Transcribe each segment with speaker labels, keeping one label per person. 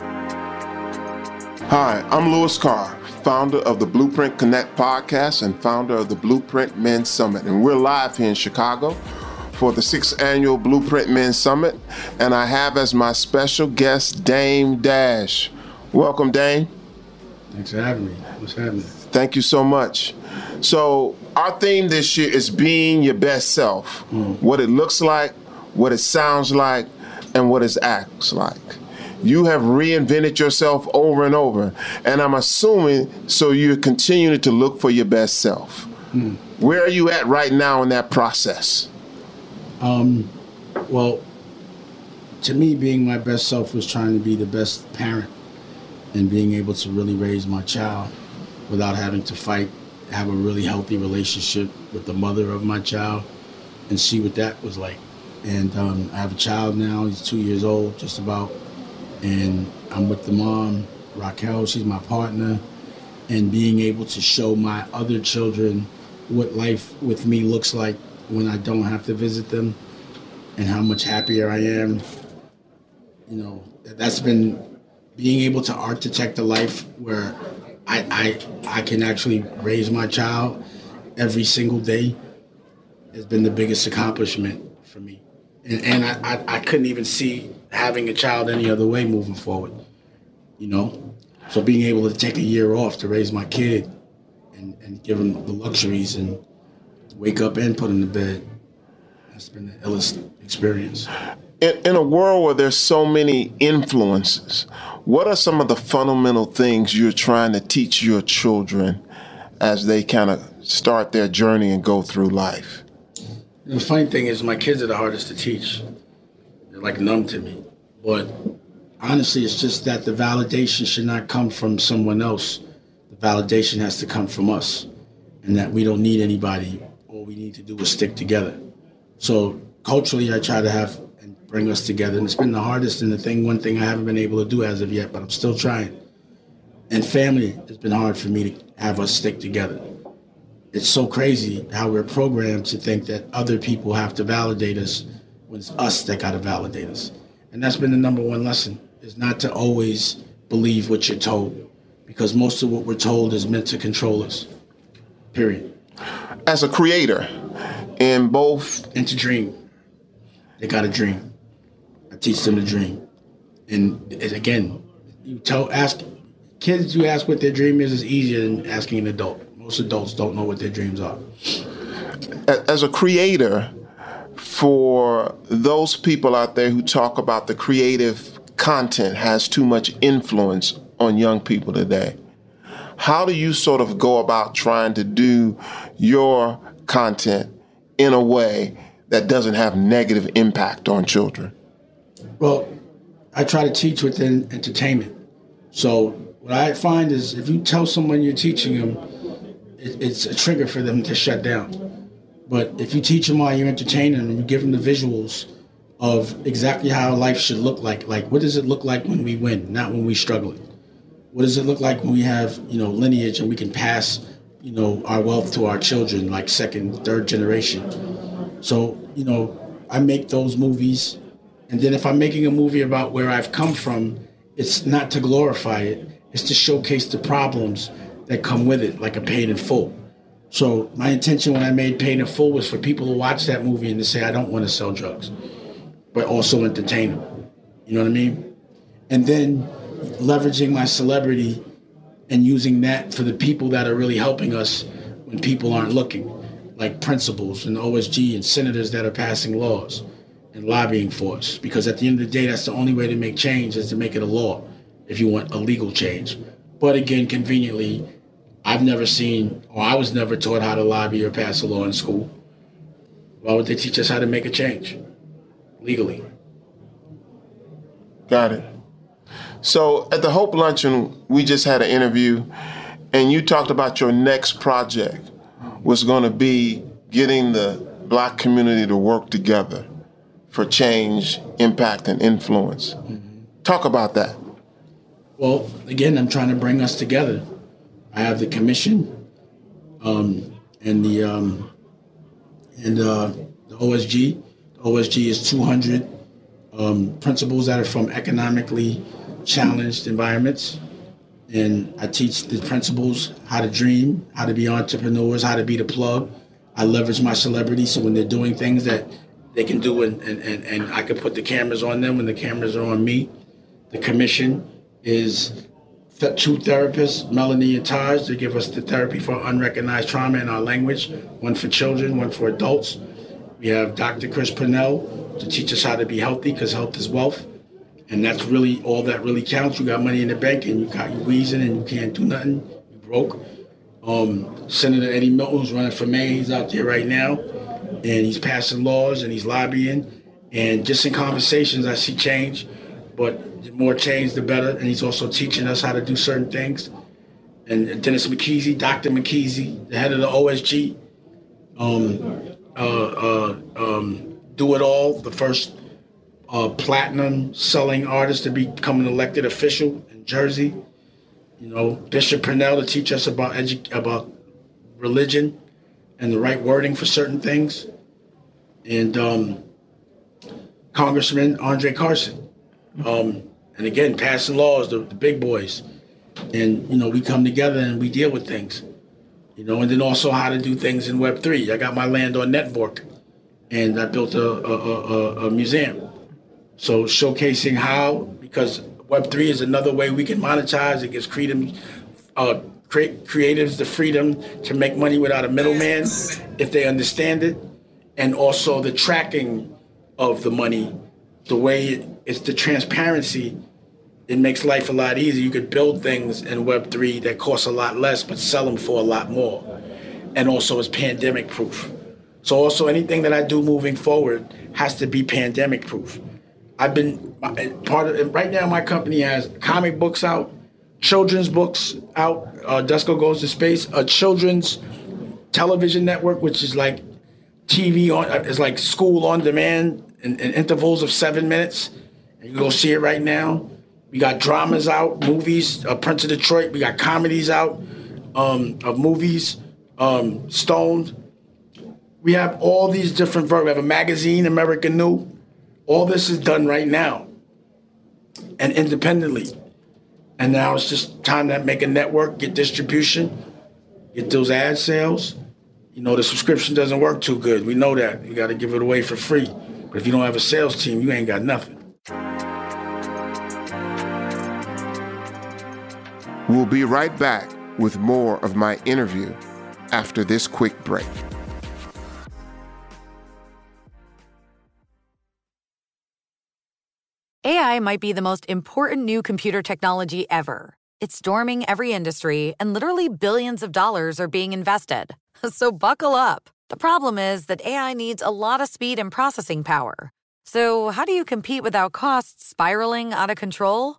Speaker 1: Hi, I'm Louis Carr, founder of the Blueprint Connect podcast and founder of the Blueprint Men's Summit. And we're live here in Chicago for the sixth annual Blueprint Men's Summit. And I have as my special guest Dame Dash. Welcome, Dame.
Speaker 2: Thanks for having me. What's happening?
Speaker 1: Thank you so much. So, our theme this year is being your best self mm. what it looks like, what it sounds like, and what it acts like you have reinvented yourself over and over. And I'm assuming so you're continuing to look for your best self. Hmm. Where are you at right now in that process?
Speaker 2: Um, well, to me, being my best self was trying to be the best parent and being able to really raise my child without having to fight, have a really healthy relationship with the mother of my child, and see what that was like. And um, I have a child now, he's two years old, just about and I'm with the mom, Raquel. She's my partner, and being able to show my other children what life with me looks like when I don't have to visit them, and how much happier I am. You know, that's been being able to architect a life where I I I can actually raise my child every single day has been the biggest accomplishment for me. And, and I, I, I couldn't even see having a child any other way moving forward. You know, so being able to take a year off to raise my kid and, and give him the luxuries and wake up and put him to bed, that's been the illest experience.
Speaker 1: In, in a world where there's so many influences, what are some of the fundamental things you're trying to teach your children as they kind of start their journey and go through life?
Speaker 2: The funny thing is, my kids are the hardest to teach. Like numb to me. But honestly, it's just that the validation should not come from someone else. The validation has to come from us, and that we don't need anybody. All we need to do is stick together. So culturally, I try to have and bring us together, and it's been the hardest and the thing. One thing I haven't been able to do as of yet, but I'm still trying. And family it's been hard for me to have us stick together. It's so crazy how we're programmed to think that other people have to validate us when it's us that got to validate us. And that's been the number one lesson is not to always believe what you're told because most of what we're told is meant to control us. Period.
Speaker 1: As a creator, in both
Speaker 2: and to dream. They got to dream. I teach them to dream. And again, you tell ask kids you ask what their dream is is easier than asking an adult. Most adults don't know what their dreams are.
Speaker 1: As a creator, for those people out there who talk about the creative content has too much influence on young people today. How do you sort of go about trying to do your content in a way that doesn't have negative impact on children?
Speaker 2: Well, I try to teach within entertainment. So what I find is if you tell someone you're teaching them, it, it's a trigger for them to shut down. But if you teach them while you're entertaining them and you give them the visuals of exactly how life should look like. Like, what does it look like when we win, not when we struggle? What does it look like when we have, you know, lineage and we can pass, you know, our wealth to our children, like second, third generation? So, you know, I make those movies. And then if I'm making a movie about where I've come from, it's not to glorify it, it's to showcase the problems that come with it, like a paid in full. So my intention when I made Paid in Full was for people to watch that movie and to say, I don't want to sell drugs but also entertain them. You know what I mean? And then leveraging my celebrity and using that for the people that are really helping us when people aren't looking, like principals and OSG and senators that are passing laws and lobbying for us. Because at the end of the day, that's the only way to make change is to make it a law if you want a legal change. But again, conveniently, I've never seen or I was never taught how to lobby or pass a law in school. Why would they teach us how to make a change? legally.
Speaker 1: Got it. So at the Hope Luncheon, we just had an interview, and you talked about your next project was going to be getting the black community to work together for change, impact, and influence. Mm-hmm. Talk about that.
Speaker 2: Well, again, I'm trying to bring us together. I have the commission um, and the um, and uh, the OSG OSG is 200 um, principals that are from economically challenged environments. And I teach the principals how to dream, how to be entrepreneurs, how to be the plug. I leverage my celebrity so when they're doing things that they can do and, and, and, and I can put the cameras on them when the cameras are on me. The commission is two therapists, Melanie and Taj. They give us the therapy for unrecognized trauma in our language, one for children, one for adults. We have Dr. Chris Purnell to teach us how to be healthy because health is wealth. And that's really all that really counts. You got money in the bank and you got you wheezing and you can't do nothing. You broke. Um, Senator Eddie Melton, who's running for mayor, he's out there right now. And he's passing laws and he's lobbying. And just in conversations, I see change. But the more change, the better. And he's also teaching us how to do certain things. And Dennis McKeezy, Dr. McKeezy, the head of the OSG, um, uh, uh, um, Do It All, the first uh, platinum selling artist to become an elected official in Jersey. You know, Bishop Purnell to teach us about edu- about religion and the right wording for certain things, and um, Congressman Andre Carson. Um, and again, passing laws, the, the big boys, and you know, we come together and we deal with things you know, and then also how to do things in Web three. I got my land on Network, and I built a, a, a, a museum. So showcasing how because Web three is another way we can monetize. It gives uh, creatives the freedom to make money without a middleman if they understand it, and also the tracking of the money, the way it's the transparency it makes life a lot easier. You could build things in Web3 that cost a lot less, but sell them for a lot more. And also, it's pandemic proof. So, also, anything that I do moving forward has to be pandemic proof. I've been part of right now, my company has comic books out, children's books out. Uh, Dusko Goes to Space, a children's television network, which is like TV on, uh, it's like school on demand in, in intervals of seven minutes. You go see it right now. We got dramas out, movies, uh, Prince of Detroit. We got comedies out um, of movies, um, Stoned. We have all these different versions. We have a magazine, American New. All this is done right now and independently. And now it's just time to make a network, get distribution, get those ad sales. You know, the subscription doesn't work too good. We know that. You got to give it away for free. But if you don't have a sales team, you ain't got nothing.
Speaker 1: We'll be right back with more of my interview after this quick break.
Speaker 3: AI might be the most important new computer technology ever. It's storming every industry, and literally billions of dollars are being invested. So buckle up. The problem is that AI needs a lot of speed and processing power. So, how do you compete without costs spiraling out of control?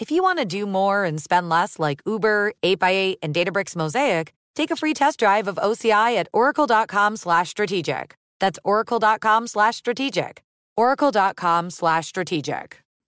Speaker 3: If you want to do more and spend less like Uber, 8x8, and Databricks Mosaic, take a free test drive of OCI at oracle.com slash strategic. That's oracle.com slash strategic. oracle.com slash strategic.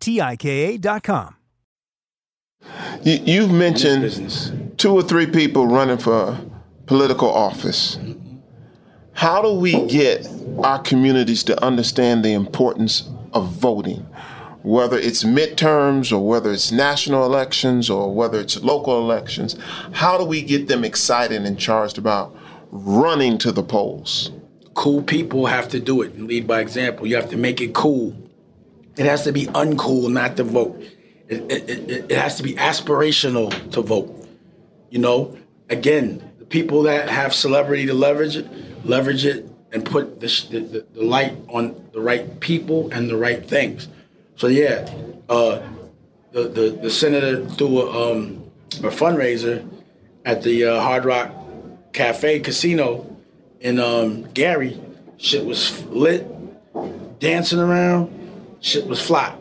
Speaker 4: T-I-K-A dot com.
Speaker 1: You, you've mentioned two or three people running for political office. How do we get our communities to understand the importance of voting? Whether it's midterms or whether it's national elections or whether it's local elections, how do we get them excited and charged about running to the polls?
Speaker 2: Cool people have to do it and lead by example. You have to make it cool. It has to be uncool not to vote. It, it, it, it has to be aspirational to vote. You know, again, the people that have celebrity to leverage it, leverage it and put the, the, the light on the right people and the right things. So yeah, uh, the, the the senator threw a, um, a fundraiser at the uh, Hard Rock Cafe Casino in um, Gary. Shit was lit, dancing around. Shit was flat.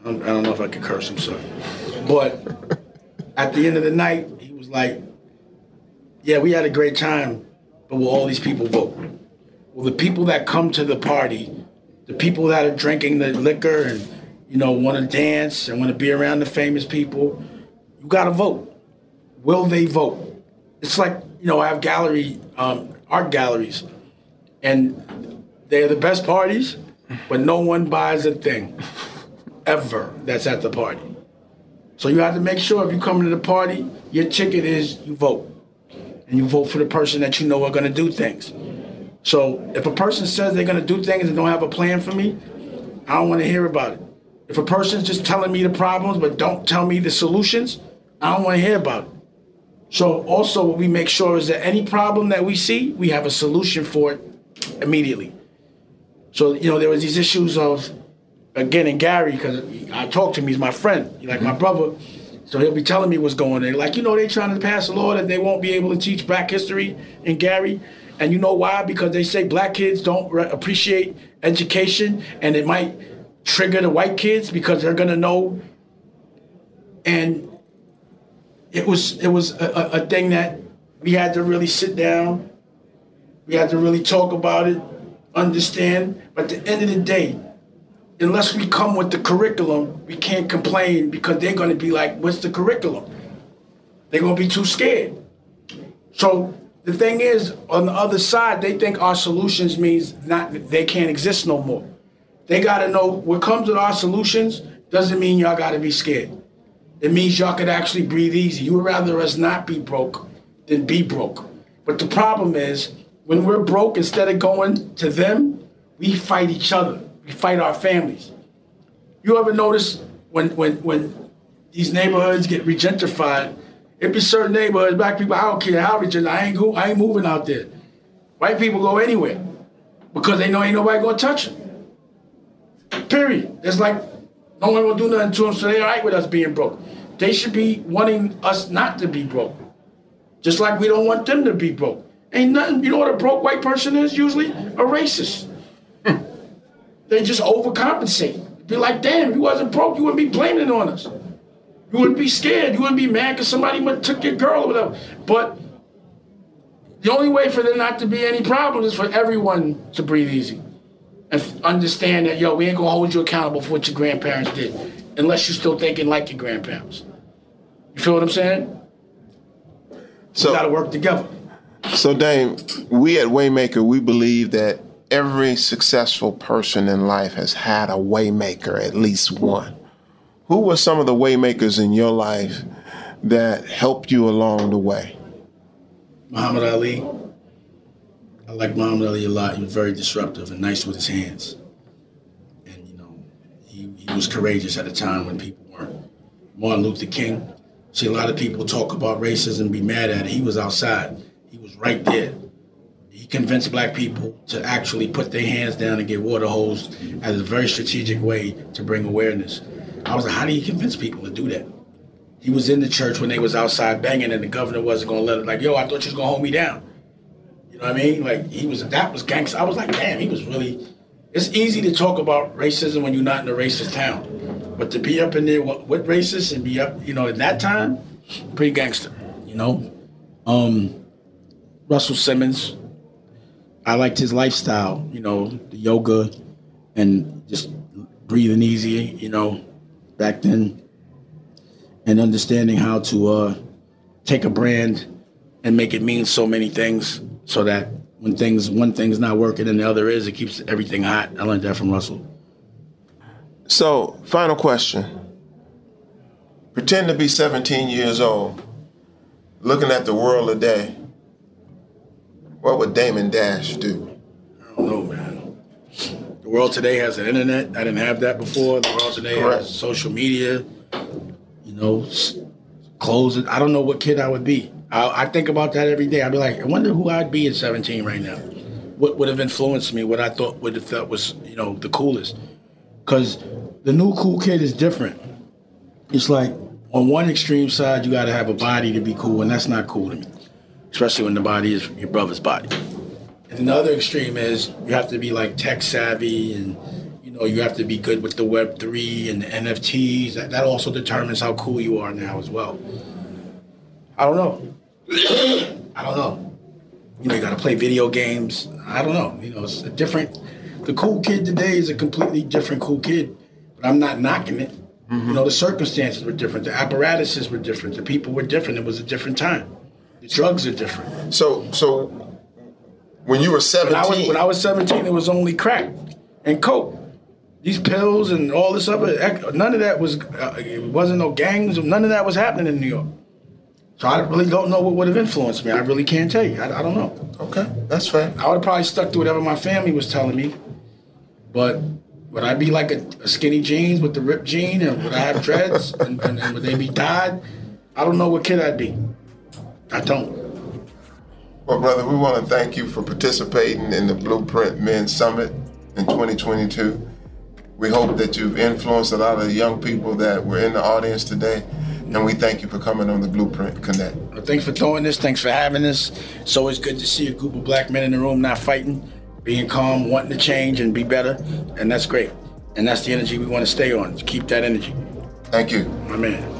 Speaker 2: I don't, I don't know if I could curse. I'm sorry, but at the end of the night, he was like, "Yeah, we had a great time, but will all these people vote? Will the people that come to the party, the people that are drinking the liquor and you know, want to dance and want to be around the famous people, you got to vote. Will they vote? It's like, you know, I have gallery, um, art galleries, and they're the best parties, but no one buys a thing ever that's at the party. So you have to make sure if you come to the party, your ticket is you vote. And you vote for the person that you know are to do things. So if a person says they're to do things and don't have a plan for me, I don't want to hear about it. If a person's just telling me the problems but don't tell me the solutions, I don't want to hear about it. So also what we make sure is that any problem that we see, we have a solution for it immediately. So, you know, there was these issues of, again, in Gary, because I talked to him, he's my friend, he's like my brother. So he'll be telling me what's going on. Like, you know, they're trying to pass a law that they won't be able to teach black history in Gary. And you know why? Because they say black kids don't re- appreciate education and it might trigger the white kids because they're gonna know. And it was it was a, a thing that we had to really sit down. We had to really talk about it, understand. But at the end of the day, unless we come with the curriculum, we can't complain because they're gonna be like, "What's the curriculum?" They're gonna be too scared. So the thing is, on the other side, they think our solutions means not they can't exist no more. They got to know what comes with our solutions doesn't mean y'all got to be scared. It means y'all could actually breathe easy. You would rather us not be broke than be broke. But the problem is, when we're broke, instead of going to them, we fight each other. We fight our families. You ever notice when when when these neighborhoods get regentrified, it be certain neighborhoods, black people, I don't care how regent, I ain't go, I ain't moving out there. White people go anywhere because they know ain't nobody gonna touch them. Period. It's like no one will do nothing to them, so they're all right with us being broke. They should be wanting us not to be broke. Just like we don't want them to be broke. Ain't nothing, you know what a broke white person is usually? A racist. Hmm. they just overcompensate. Be like, damn, if you wasn't broke, you wouldn't be blaming on us. You wouldn't be scared. You wouldn't be mad because somebody took your girl or whatever. But the only way for there not to be any problems is for everyone to breathe easy and understand that, yo, we ain't gonna hold you accountable for what your grandparents did unless you're still thinking like your grandparents. You feel what I'm saying?
Speaker 1: So
Speaker 2: we gotta work together.
Speaker 1: So, Dame, we at Waymaker, we believe that every successful person in life has had a waymaker, at least one. Who were some of the waymakers in your life that helped you along the way?
Speaker 2: Muhammad Ali. I like Muhammad Ali a lot. He was very disruptive and nice with his hands. And, you know, he, he was courageous at a time when people weren't. Martin Luther King. See, a lot of people talk about racism be mad at it. He was outside. Right there He convinced black people to actually put their hands down and get water hosed as a very strategic way to bring awareness. I was like, how do you convince people to do that? He was in the church when they was outside banging and the governor wasn't gonna let it like, yo, I thought you was gonna hold me down. You know what I mean? Like he was that was gangster. I was like, damn, he was really it's easy to talk about racism when you're not in a racist town. But to be up in there with racists and be up, you know, in that time, pretty gangster, you know? Um, Russell Simmons, I liked his lifestyle, you know, the yoga and just breathing easy, you know, back then, and understanding how to uh, take a brand and make it mean so many things, so that when things one thing's not working and the other is, it keeps everything hot. I learned that from Russell.
Speaker 1: So, final question. Pretend to be 17 years old, looking at the world today what would Damon Dash do?
Speaker 2: I don't know, man. The world today has an internet. I didn't have that before. The world today Correct. has social media. You know, clothes. I don't know what kid I would be. I, I, think about that every day. I'd be like, I wonder who I'd be at 17 right now. What would have influenced me? What I thought would have felt was, you know, the coolest. Because the new cool kid is different. It's like on one extreme side, you got to have a body to be cool, and that's not cool to me especially when the body is your brother's body. And the other extreme is you have to be like tech savvy and you know you have to be good with the Web three and the NFTs. That, that also determines how cool you are now as well. I don't know. I don't know. You know, you got to play video games. I don't know. You know, it's a different. The cool kid today is a completely different cool kid, but I'm not knocking it. Mm-hmm. You know, the circumstances were different. The apparatuses were different. The people were different. It was a different time. The drugs are different.
Speaker 1: So, so when you were 17.
Speaker 2: When I was, when I was 17, it was only crack and coke. These pills and all this other, none of that was, uh, it wasn't no gangs, none of that was happening in New York. So I really don't know what would have influenced me. I really can't tell you. I, I don't know.
Speaker 1: Okay, that's fair.
Speaker 2: I would have probably stuck to whatever my family was telling me. But would I be like a, a skinny jeans with the ripped jean and would I have dreads and, and, and would they be dyed? I don't know what kid I'd be. I don't.
Speaker 1: Well, brother, we want to thank you for participating in the Blueprint Men Summit in 2022. We hope that you've influenced a lot of young people that were in the audience today. And we thank you for coming on the Blueprint Connect.
Speaker 2: Well, thanks for doing this. Thanks for having us. It's always good to see a group of black men in the room not fighting, being calm, wanting to change and be better. And that's great. And that's the energy we want to stay on. Keep that energy.
Speaker 1: Thank you.
Speaker 2: My man.